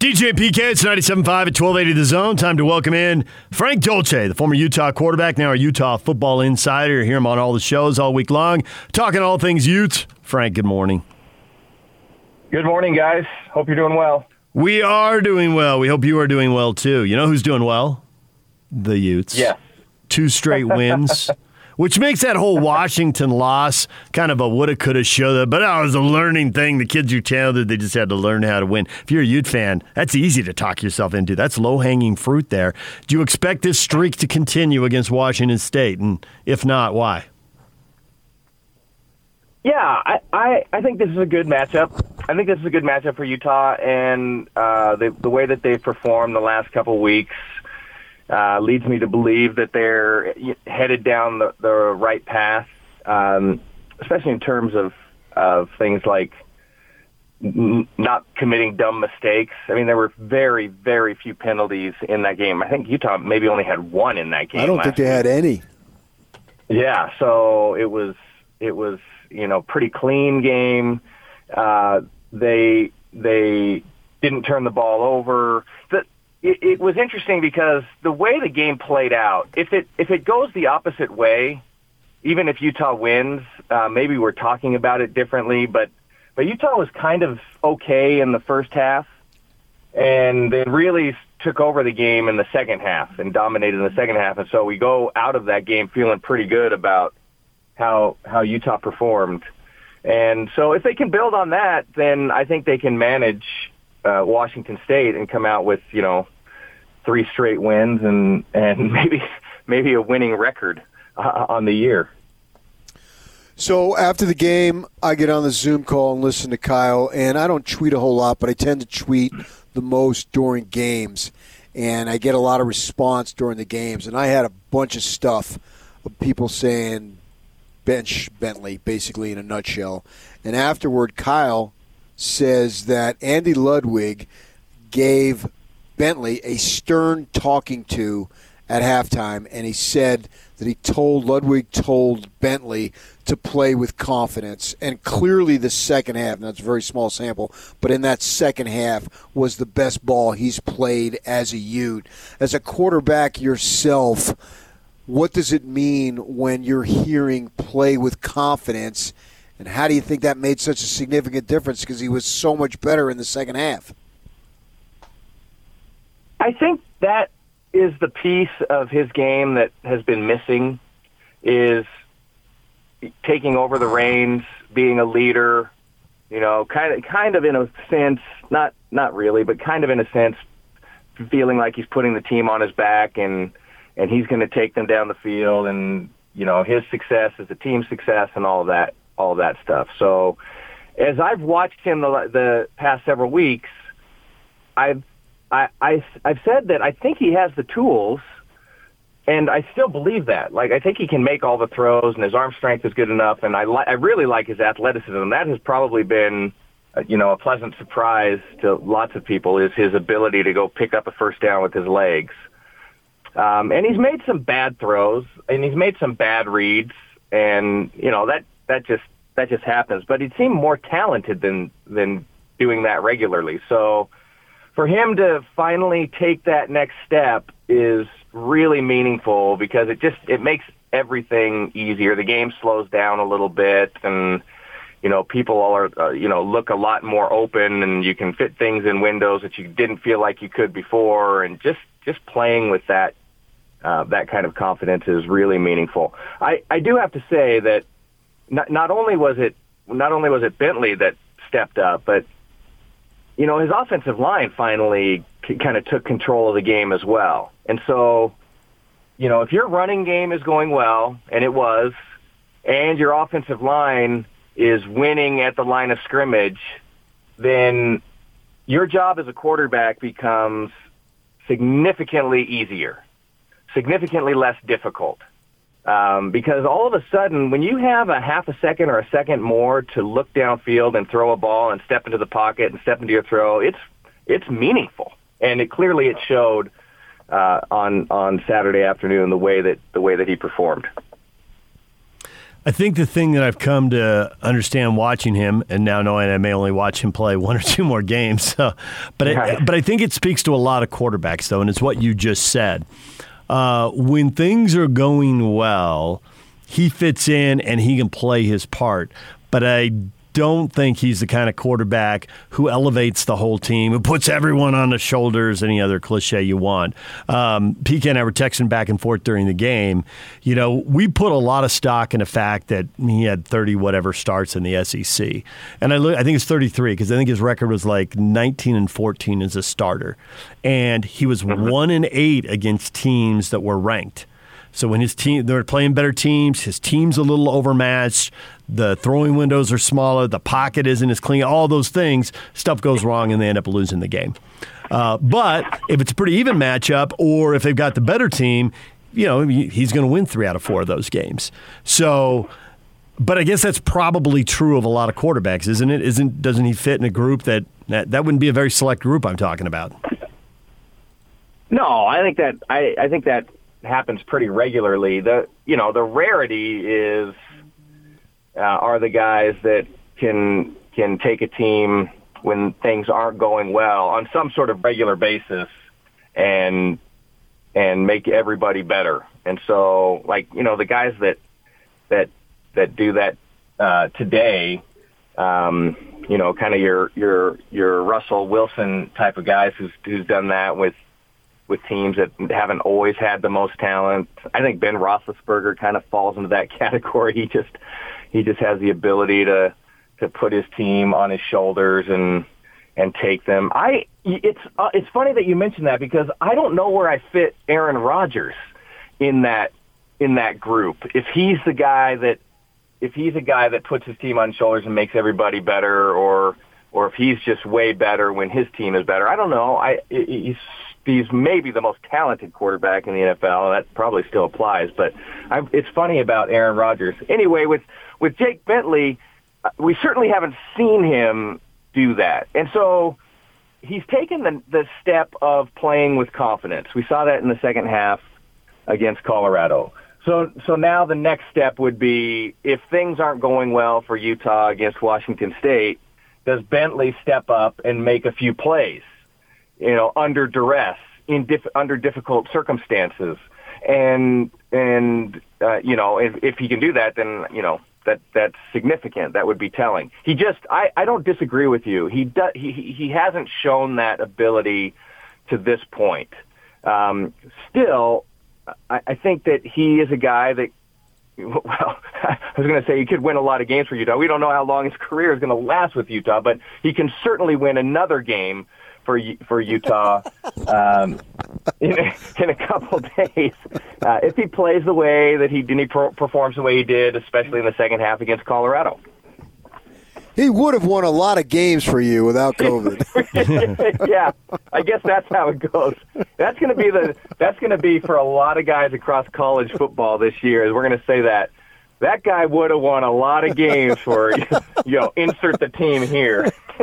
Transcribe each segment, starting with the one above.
DJ PK, it's 97.5 at 1280 The Zone. Time to welcome in Frank Dolce, the former Utah quarterback, now a Utah football insider. You hear him on all the shows all week long, talking all things Utes. Frank, good morning. Good morning, guys. Hope you're doing well. We are doing well. We hope you are doing well, too. You know who's doing well? The Utes. Yes. Two straight wins. which makes that whole Washington loss kind of a woulda, coulda, shoulda. But oh, it was a learning thing. The kids are talented. They just had to learn how to win. If you're a Ute fan, that's easy to talk yourself into. That's low hanging fruit there. Do you expect this streak to continue against Washington State? And if not, why? Yeah, I, I, I think this is a good matchup. I think this is a good matchup for Utah, and uh, the the way that they've performed the last couple weeks uh, leads me to believe that they're headed down the, the right path, um, especially in terms of of things like n- not committing dumb mistakes. I mean, there were very, very few penalties in that game. I think Utah maybe only had one in that game. I don't think they week. had any. Yeah, so it was it was you know pretty clean game. Uh, they they didn't turn the ball over. It, it was interesting because the way the game played out, if it if it goes the opposite way, even if Utah wins, uh, maybe we're talking about it differently. But but Utah was kind of okay in the first half, and then really took over the game in the second half and dominated in the second half. And so we go out of that game feeling pretty good about how how Utah performed. And so if they can build on that, then I think they can manage uh, Washington State and come out with you know three straight wins and and maybe maybe a winning record uh, on the year. So after the game, I get on the Zoom call and listen to Kyle, and I don't tweet a whole lot, but I tend to tweet the most during games, and I get a lot of response during the games. And I had a bunch of stuff of people saying bench Bentley, basically in a nutshell. And afterward, Kyle says that Andy Ludwig gave Bentley a stern talking to at halftime, and he said that he told Ludwig told Bentley to play with confidence. And clearly, the second half, and that's a very small sample, but in that second half was the best ball he's played as a Ute. As a quarterback yourself, what does it mean when you're hearing play with confidence? And how do you think that made such a significant difference? Because he was so much better in the second half. I think that is the piece of his game that has been missing is taking over the reins, being a leader, you know, kind of kind of in a sense, not not really, but kind of in a sense feeling like he's putting the team on his back and and he's going to take them down the field and you know, his success is the team's success and all of that all that stuff. So as I've watched him the the past several weeks, I've I, I I've said that I think he has the tools, and I still believe that. Like I think he can make all the throws, and his arm strength is good enough. And I li- I really like his athleticism. That has probably been, uh, you know, a pleasant surprise to lots of people is his ability to go pick up a first down with his legs. Um, and he's made some bad throws, and he's made some bad reads, and you know that that just that just happens. But he seemed more talented than than doing that regularly. So for him to finally take that next step is really meaningful because it just it makes everything easier. The game slows down a little bit, and you know people all are uh, you know look a lot more open, and you can fit things in windows that you didn't feel like you could before, and just just playing with that uh, that kind of confidence is really meaningful. I I do have to say that not not only was it not only was it Bentley that stepped up, but you know, his offensive line finally kind of took control of the game as well. And so, you know, if your running game is going well, and it was, and your offensive line is winning at the line of scrimmage, then your job as a quarterback becomes significantly easier, significantly less difficult. Um, because all of a sudden, when you have a half a second or a second more to look downfield and throw a ball and step into the pocket and step into your throw, it's it's meaningful, and it clearly it showed uh, on on Saturday afternoon the way that the way that he performed. I think the thing that I've come to understand watching him, and now knowing I may only watch him play one or two more games, so, but right. I, but I think it speaks to a lot of quarterbacks though, and it's what you just said. Uh, when things are going well, he fits in and he can play his part. But I don't think he's the kind of quarterback who elevates the whole team, who puts everyone on the shoulders, any other cliche you want. Um, PK and I were texting back and forth during the game. You know, we put a lot of stock in the fact that he had 30 whatever starts in the SEC. And I, look, I think it's 33 because I think his record was like 19 and 14 as a starter. And he was mm-hmm. 1 and 8 against teams that were ranked. So when his team they're playing better teams, his team's a little overmatched, the throwing windows are smaller, the pocket isn't as clean, all those things, stuff goes wrong and they end up losing the game. Uh, but if it's a pretty even matchup, or if they've got the better team, you know he's going to win three out of four of those games. So. But I guess that's probably true of a lot of quarterbacks, isn't it? Isn't doesn't he fit in a group that that, that wouldn't be a very select group I'm talking about? No, I think that I, I think that happens pretty regularly. The you know the rarity is uh, are the guys that can can take a team when things aren't going well on some sort of regular basis and and make everybody better. And so like you know the guys that that that do that uh, today. Um, you know, kind of your your your Russell Wilson type of guys who's who's done that with with teams that haven't always had the most talent. I think Ben Roethlisberger kind of falls into that category. He just he just has the ability to to put his team on his shoulders and and take them. I it's uh, it's funny that you mentioned that because I don't know where I fit Aaron Rodgers in that in that group. If he's the guy that if he's a guy that puts his team on shoulders and makes everybody better or or if he's just way better when his team is better. I don't know. I he's he's maybe the most talented quarterback in the NFL. and That probably still applies, but I, it's funny about Aaron Rodgers. Anyway, with with Jake Bentley, uh, we certainly haven't seen him do that, and so he's taken the the step of playing with confidence. We saw that in the second half against Colorado. So so now the next step would be if things aren't going well for Utah against Washington State, does Bentley step up and make a few plays? you know, under duress, in diff- under difficult circumstances, and and uh, you know, if, if he can do that, then you know that that's significant. That would be telling. He just, I, I don't disagree with you. He does, he he hasn't shown that ability to this point. Um, still, I, I think that he is a guy that well, I was going to say he could win a lot of games for Utah. We don't know how long his career is going to last with Utah, but he can certainly win another game for for Utah um, in, a, in a couple days uh, if he plays the way that he did, he performs the way he did, especially in the second half against Colorado. He would have won a lot of games for you without COVID. yeah, I guess that's how it goes. That's going to be the that's going to be for a lot of guys across college football this year. Is we're going to say that that guy would have won a lot of games for you know insert the team here.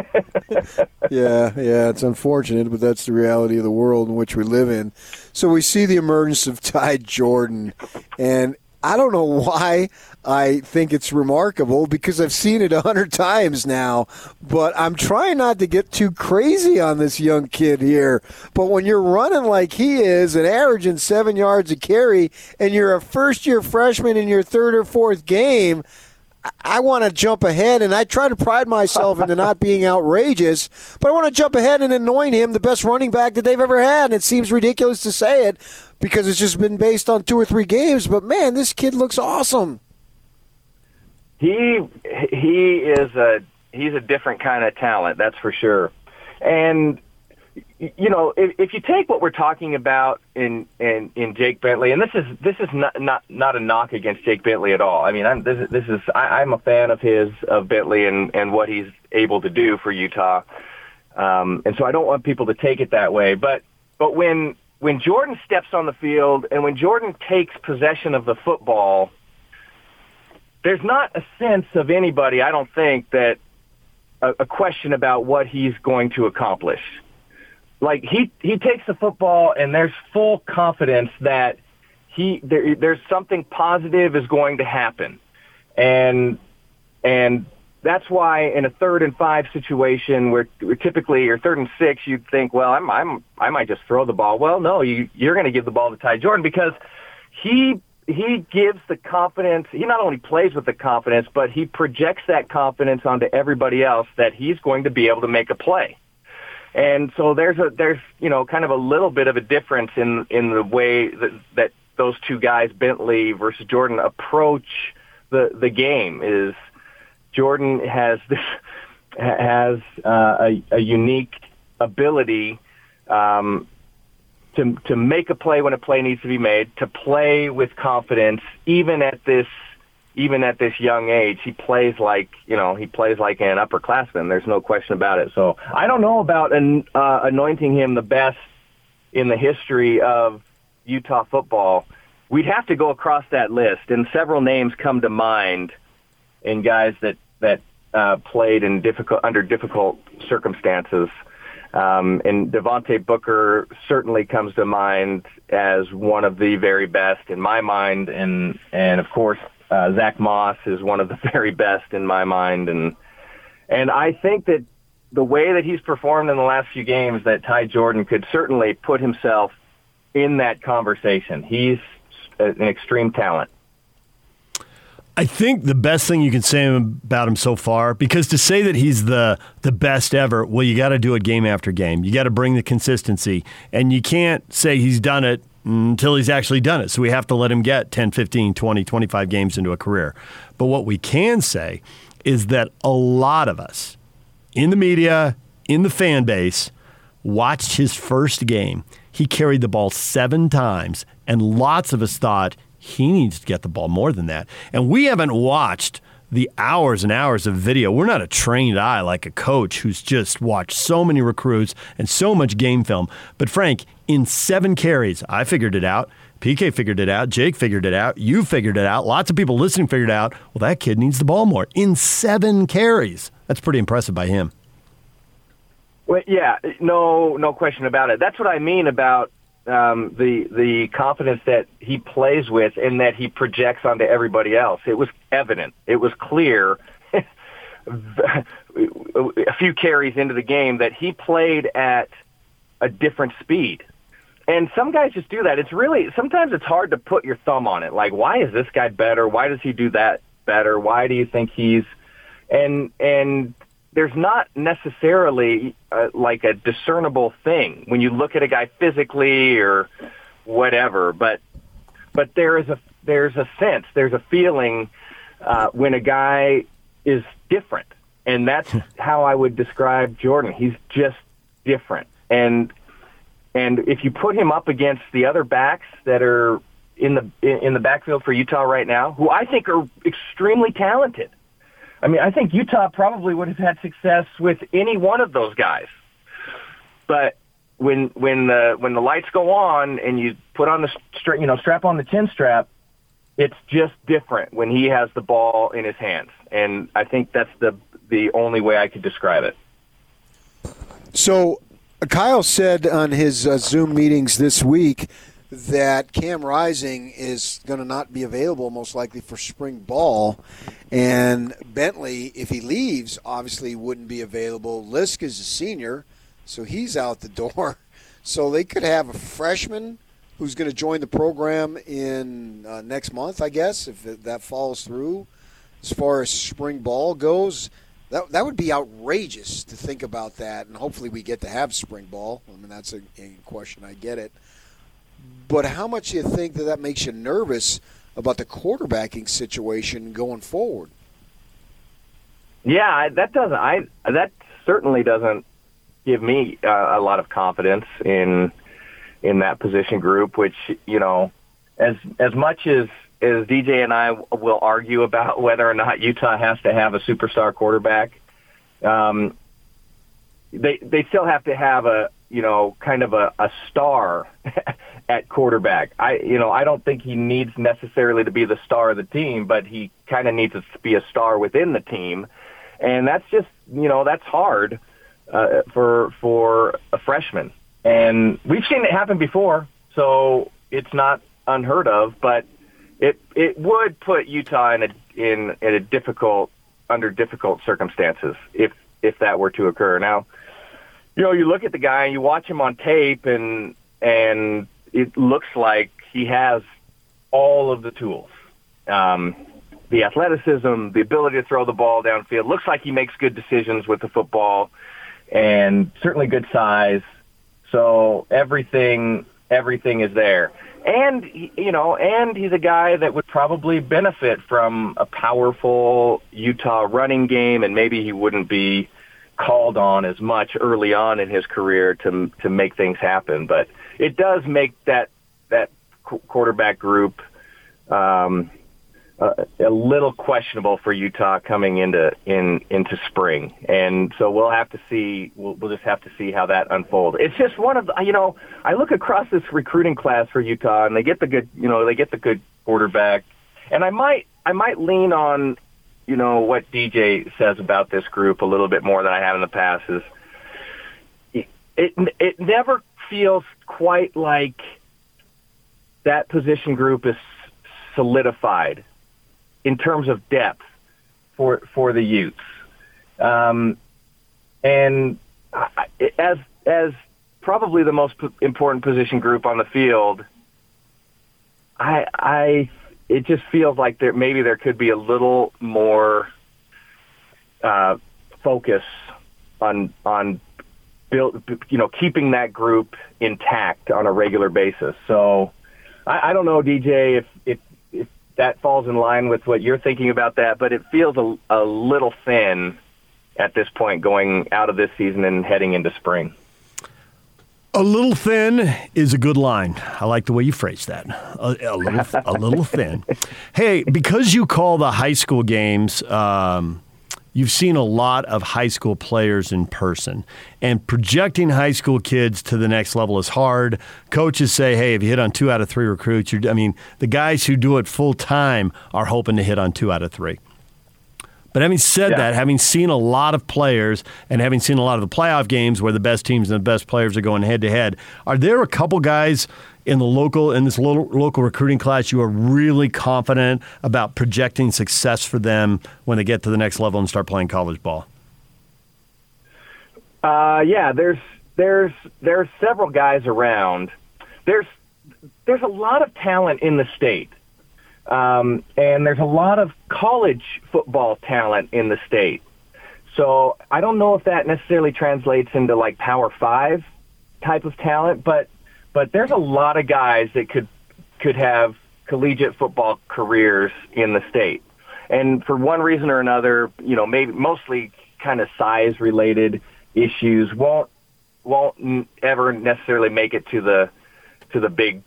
yeah, yeah, it's unfortunate, but that's the reality of the world in which we live in. So we see the emergence of Ty Jordan, and I don't know why I think it's remarkable because I've seen it a hundred times now, but I'm trying not to get too crazy on this young kid here. But when you're running like he is and averaging seven yards a carry, and you're a first year freshman in your third or fourth game, I want to jump ahead, and I try to pride myself into not being outrageous, but I want to jump ahead and anoint him the best running back that they've ever had. And it seems ridiculous to say it because it's just been based on two or three games, but man, this kid looks awesome. He he is a he's a different kind of talent, that's for sure. And you know, if, if you take what we're talking about in, in in Jake Bentley, and this is this is not not not a knock against Jake Bentley at all. I mean, I'm this is, this is I, I'm a fan of his of Bentley and and what he's able to do for Utah, um, and so I don't want people to take it that way. But but when when Jordan steps on the field and when Jordan takes possession of the football, there's not a sense of anybody, I don't think, that a, a question about what he's going to accomplish like he he takes the football and there's full confidence that he there, there's something positive is going to happen and and that's why in a third and five situation where, where typically or third and six, you'd think, well, I'm, I'm, I might just throw the ball. Well, no, you, you're going to give the ball to Ty Jordan because he, he gives the confidence. He not only plays with the confidence, but he projects that confidence onto everybody else that he's going to be able to make a play. And so there's a, there's, you know, kind of a little bit of a difference in, in the way that, that those two guys, Bentley versus Jordan, approach the, the game is, Jordan has this has uh, a, a unique ability um, to to make a play when a play needs to be made, to play with confidence, even at this even at this young age. He plays like you know he plays like an upperclassman. There's no question about it. So I don't know about an, uh, anointing him the best in the history of Utah football. We'd have to go across that list, and several names come to mind in guys that that uh, played in difficult under difficult circumstances. Um, and Devontae Booker certainly comes to mind as one of the very best in my mind, and and of course uh, Zach Moss is one of the very best in my mind, and and I think that the way that he's performed in the last few games, that Ty Jordan could certainly put himself in that conversation. He's an extreme talent. I think the best thing you can say about him so far, because to say that he's the the best ever, well, you got to do it game after game. You got to bring the consistency, and you can't say he's done it until he's actually done it. So we have to let him get 10, 15, 20, 25 games into a career. But what we can say is that a lot of us in the media, in the fan base, watched his first game. He carried the ball seven times, and lots of us thought he needs to get the ball more than that. And we haven't watched the hours and hours of video. We're not a trained eye like a coach who's just watched so many recruits and so much game film. But Frank, in seven carries, I figured it out. PK figured it out. Jake figured it out. You figured it out. Lots of people listening figured it out. Well, that kid needs the ball more in seven carries. That's pretty impressive by him. Well, yeah, no, no question about it. That's what I mean about um, the the confidence that he plays with and that he projects onto everybody else. It was evident. It was clear. a few carries into the game that he played at a different speed. And some guys just do that. It's really sometimes it's hard to put your thumb on it. Like, why is this guy better? Why does he do that better? Why do you think he's and and there's not necessarily uh, like a discernible thing when you look at a guy physically or whatever, but but there is a there's a sense, there's a feeling uh, when a guy is different, and that's how I would describe Jordan. He's just different, and and if you put him up against the other backs that are in the in the backfield for Utah right now, who I think are extremely talented, I mean, I think Utah probably would have had success with any one of those guys. But when when the when the lights go on and you put on the you know strap on the chin strap, it's just different when he has the ball in his hands, and I think that's the the only way I could describe it. So, Kyle said on his uh, Zoom meetings this week that Cam Rising is going to not be available most likely for spring ball. And Bentley, if he leaves, obviously wouldn't be available. Lisk is a senior, so he's out the door. So they could have a freshman who's going to join the program in uh, next month, I guess, if that falls through. As far as spring ball goes, that that would be outrageous to think about that. And hopefully, we get to have spring ball. I mean, that's a, a question. I get it. But how much do you think that that makes you nervous about the quarterbacking situation going forward? Yeah, that doesn't. I that certainly doesn't give me uh, a lot of confidence in in that position group. Which you know, as as much as as DJ and I will argue about whether or not Utah has to have a superstar quarterback, um, they they still have to have a you know kind of a, a star at quarterback. I, you know, I don't think he needs necessarily to be the star of the team, but he kind of needs to be a star within the team, and that's just, you know, that's hard uh, for for a freshman. And we've seen it happen before, so it's not unheard of. But it it would put Utah in a in in a difficult under difficult circumstances if if that were to occur. Now, you know, you look at the guy and you watch him on tape, and and it looks like he has all of the tools. Um, the athleticism, the ability to throw the ball downfield. Looks like he makes good decisions with the football, and certainly good size. So everything everything is there. And you know, and he's a guy that would probably benefit from a powerful Utah running game, and maybe he wouldn't be called on as much early on in his career to to make things happen. But it does make that that quarterback group um, uh, a little questionable for Utah coming into in into spring, and so we'll have to see. We'll, we'll just have to see how that unfolds. It's just one of the, you know I look across this recruiting class for Utah, and they get the good you know they get the good quarterback, and I might I might lean on you know what DJ says about this group a little bit more than I have in the past. Is it it never feels quite like that position group is solidified in terms of depth for for the Utes. Um, and as as probably the most important position group on the field, I I it just feels like there maybe there could be a little more uh, focus on on build you know keeping that group intact on a regular basis. So I, I don't know, DJ, if if if that falls in line with what you're thinking about that, but it feels a, a little thin at this point going out of this season and heading into spring. A little thin is a good line. I like the way you phrase that. A, a little, a little thin. Hey, because you call the high school games, um, you've seen a lot of high school players in person, and projecting high school kids to the next level is hard. Coaches say, "Hey, if you hit on two out of three recruits, I mean, the guys who do it full time are hoping to hit on two out of three. But having said yeah. that, having seen a lot of players and having seen a lot of the playoff games where the best teams and the best players are going head to head, are there a couple guys in the local in this local, local recruiting class you are really confident about projecting success for them when they get to the next level and start playing college ball? Uh, yeah, there's there's there's several guys around. There's there's a lot of talent in the state, um, and there's a lot of college football talent in the state. So I don't know if that necessarily translates into like Power Five type of talent, but but there's a lot of guys that could could have collegiate football careers in the state. And for one reason or another, you know, maybe mostly kind of size related issues won't won't ever necessarily make it to the to the big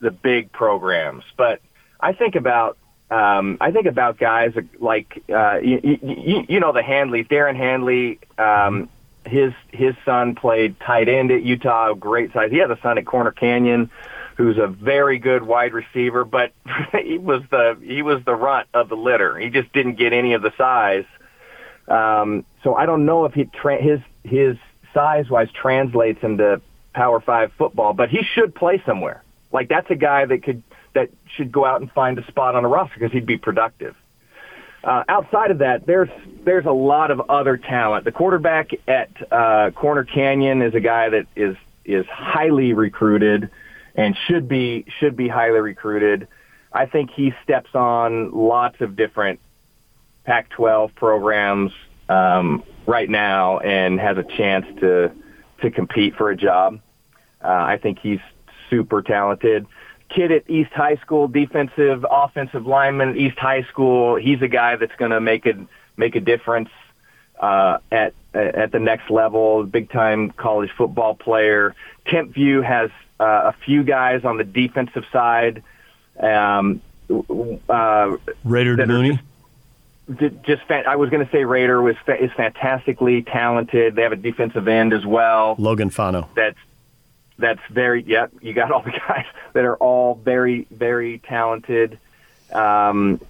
the big programs. But I think about um, I think about guys like uh, you, you, you know the Handleys, Darren Handley, um, his his son played tight end at Utah, great size. He has a son at Corner Canyon who's a very good wide receiver, but he was the he was the runt of the litter. He just didn't get any of the size. Um, so I don't know if he tra- his his size wise translates into Power Five football, but he should play somewhere. Like that's a guy that could that should go out and find a spot on a roster because he'd be productive. Uh, outside of that, there's there's a lot of other talent. The quarterback at uh, Corner Canyon is a guy that is is highly recruited and should be should be highly recruited. I think he steps on lots of different Pac-12 programs um, right now and has a chance to to compete for a job. Uh, I think he's super talented kid at East High School, defensive, offensive lineman, at East High School. He's a guy that's going to make a make a difference uh, at at the next level. Big time college football player. View has uh, a few guys on the defensive side. Um, uh, Raider Mooney. Just, just I was going to say Raider was is fantastically talented. They have a defensive end as well. Logan Fano. That's that's very yep you got all the guys that are all very very talented um,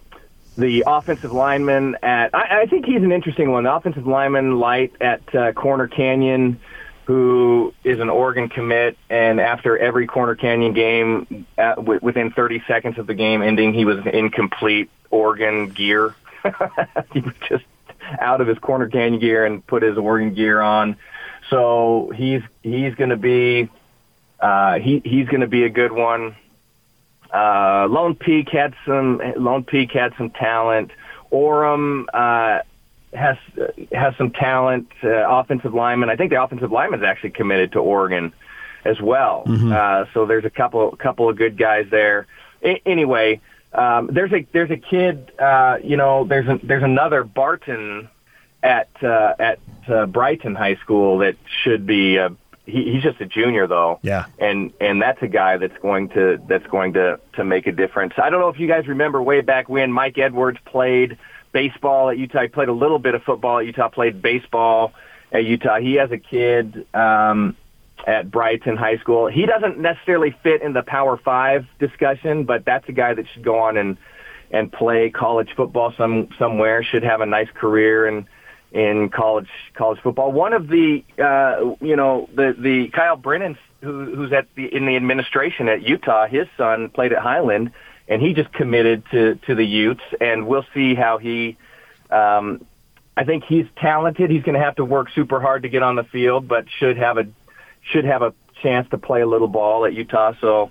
the offensive lineman at I, I think he's an interesting one the offensive lineman light at uh, corner canyon who is an Oregon commit, and after every Corner Canyon game, at, w- within 30 seconds of the game ending, he was in complete Oregon gear. he was just out of his Corner Canyon gear and put his Oregon gear on. So he's he's going to be uh, he he's going to be a good one. Uh, Lone Peak had some Lone Peak had some talent. Orem uh, has has some talent. Uh, offensive lineman. I think the offensive lineman is actually committed to Oregon as well. Mm-hmm. Uh, so there's a couple couple of good guys there. I, anyway, um, there's a there's a kid. Uh, you know, there's a, there's another Barton at uh, at uh, Brighton High School that should be. Uh, he, he's just a junior though. Yeah. And and that's a guy that's going to that's going to to make a difference. I don't know if you guys remember way back when Mike Edwards played baseball at Utah. He played a little bit of football at Utah. Played baseball at Utah. He has a kid um, at Brighton High School. He doesn't necessarily fit in the Power Five discussion, but that's a guy that should go on and and play college football some somewhere. Should have a nice career and in college college football. One of the uh, you know the the Kyle Brennan who, who's at the in the administration at Utah. His son played at Highland, and he just committed to to the Utes, and we'll see how he. Um, I think he's talented. He's going to have to work super hard to get on the field, but should have a should have a chance to play a little ball at Utah. So.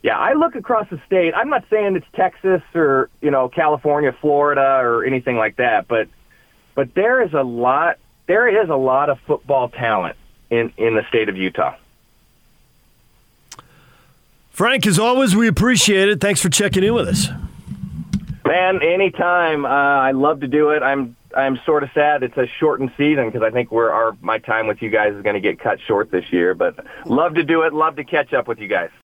Yeah, I look across the state. I'm not saying it's Texas or, you know, California, Florida or anything like that, but but there is a lot there is a lot of football talent in in the state of Utah. Frank, as always, we appreciate it. Thanks for checking in with us. Man, anytime. Uh, I love to do it. I'm I'm sort of sad it's a shortened season because I think we're our my time with you guys is going to get cut short this year. But love to do it. Love to catch up with you guys.